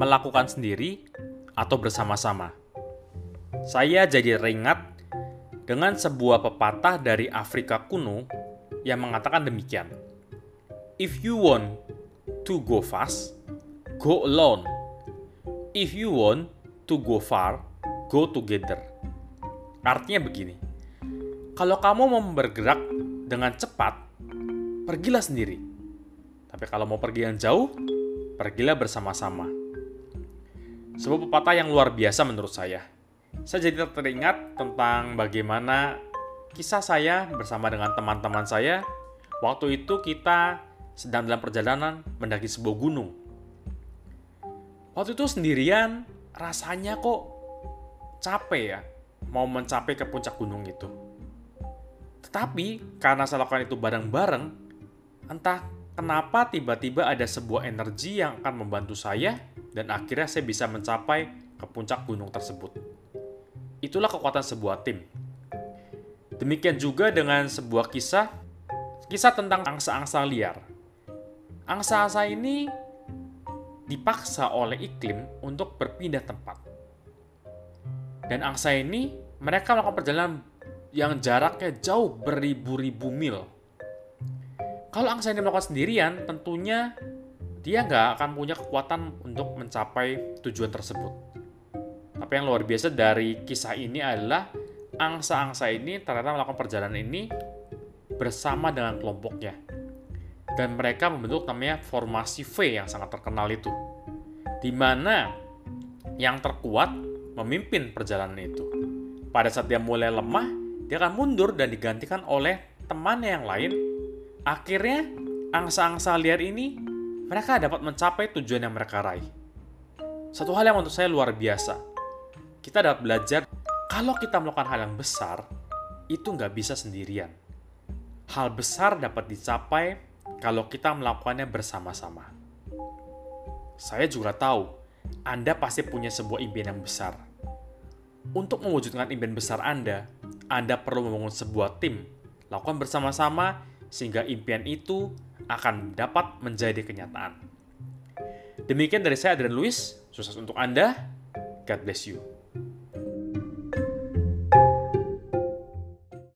melakukan sendiri atau bersama-sama. Saya jadi teringat dengan sebuah pepatah dari Afrika kuno yang mengatakan demikian. If you want to go fast, go alone. If you want to go far, go together. Artinya begini, kalau kamu mau bergerak dengan cepat, pergilah sendiri. Tapi kalau mau pergi yang jauh, pergilah bersama-sama. Sebuah pepatah yang luar biasa menurut saya. Saya jadi teringat tentang bagaimana kisah saya bersama dengan teman-teman saya. Waktu itu kita sedang dalam perjalanan mendaki sebuah gunung. Waktu itu sendirian, rasanya kok capek ya, mau mencapai ke puncak gunung itu. Tetapi karena saya lakukan itu bareng-bareng, entah kenapa tiba-tiba ada sebuah energi yang akan membantu saya dan akhirnya saya bisa mencapai ke puncak gunung tersebut. Itulah kekuatan sebuah tim. Demikian juga dengan sebuah kisah, kisah tentang angsa-angsa liar. Angsa-angsa ini dipaksa oleh iklim untuk berpindah tempat. Dan angsa ini, mereka melakukan perjalanan yang jaraknya jauh beribu-ribu mil. Kalau angsa ini melakukan sendirian, tentunya dia nggak akan punya kekuatan untuk mencapai tujuan tersebut. Tapi yang luar biasa dari kisah ini adalah angsa-angsa ini ternyata melakukan perjalanan ini bersama dengan kelompoknya. Dan mereka membentuk namanya formasi V yang sangat terkenal itu. Di mana yang terkuat memimpin perjalanan itu. Pada saat dia mulai lemah, dia akan mundur dan digantikan oleh temannya yang lain. Akhirnya, angsa-angsa liar ini mereka dapat mencapai tujuan yang mereka raih. Satu hal yang menurut saya luar biasa. Kita dapat belajar kalau kita melakukan hal yang besar, itu nggak bisa sendirian. Hal besar dapat dicapai kalau kita melakukannya bersama-sama. Saya juga tahu, Anda pasti punya sebuah impian yang besar. Untuk mewujudkan impian besar Anda, Anda perlu membangun sebuah tim, lakukan bersama-sama sehingga impian itu akan dapat menjadi kenyataan. Demikian dari saya Adrian Luis, sukses untuk Anda. God bless you.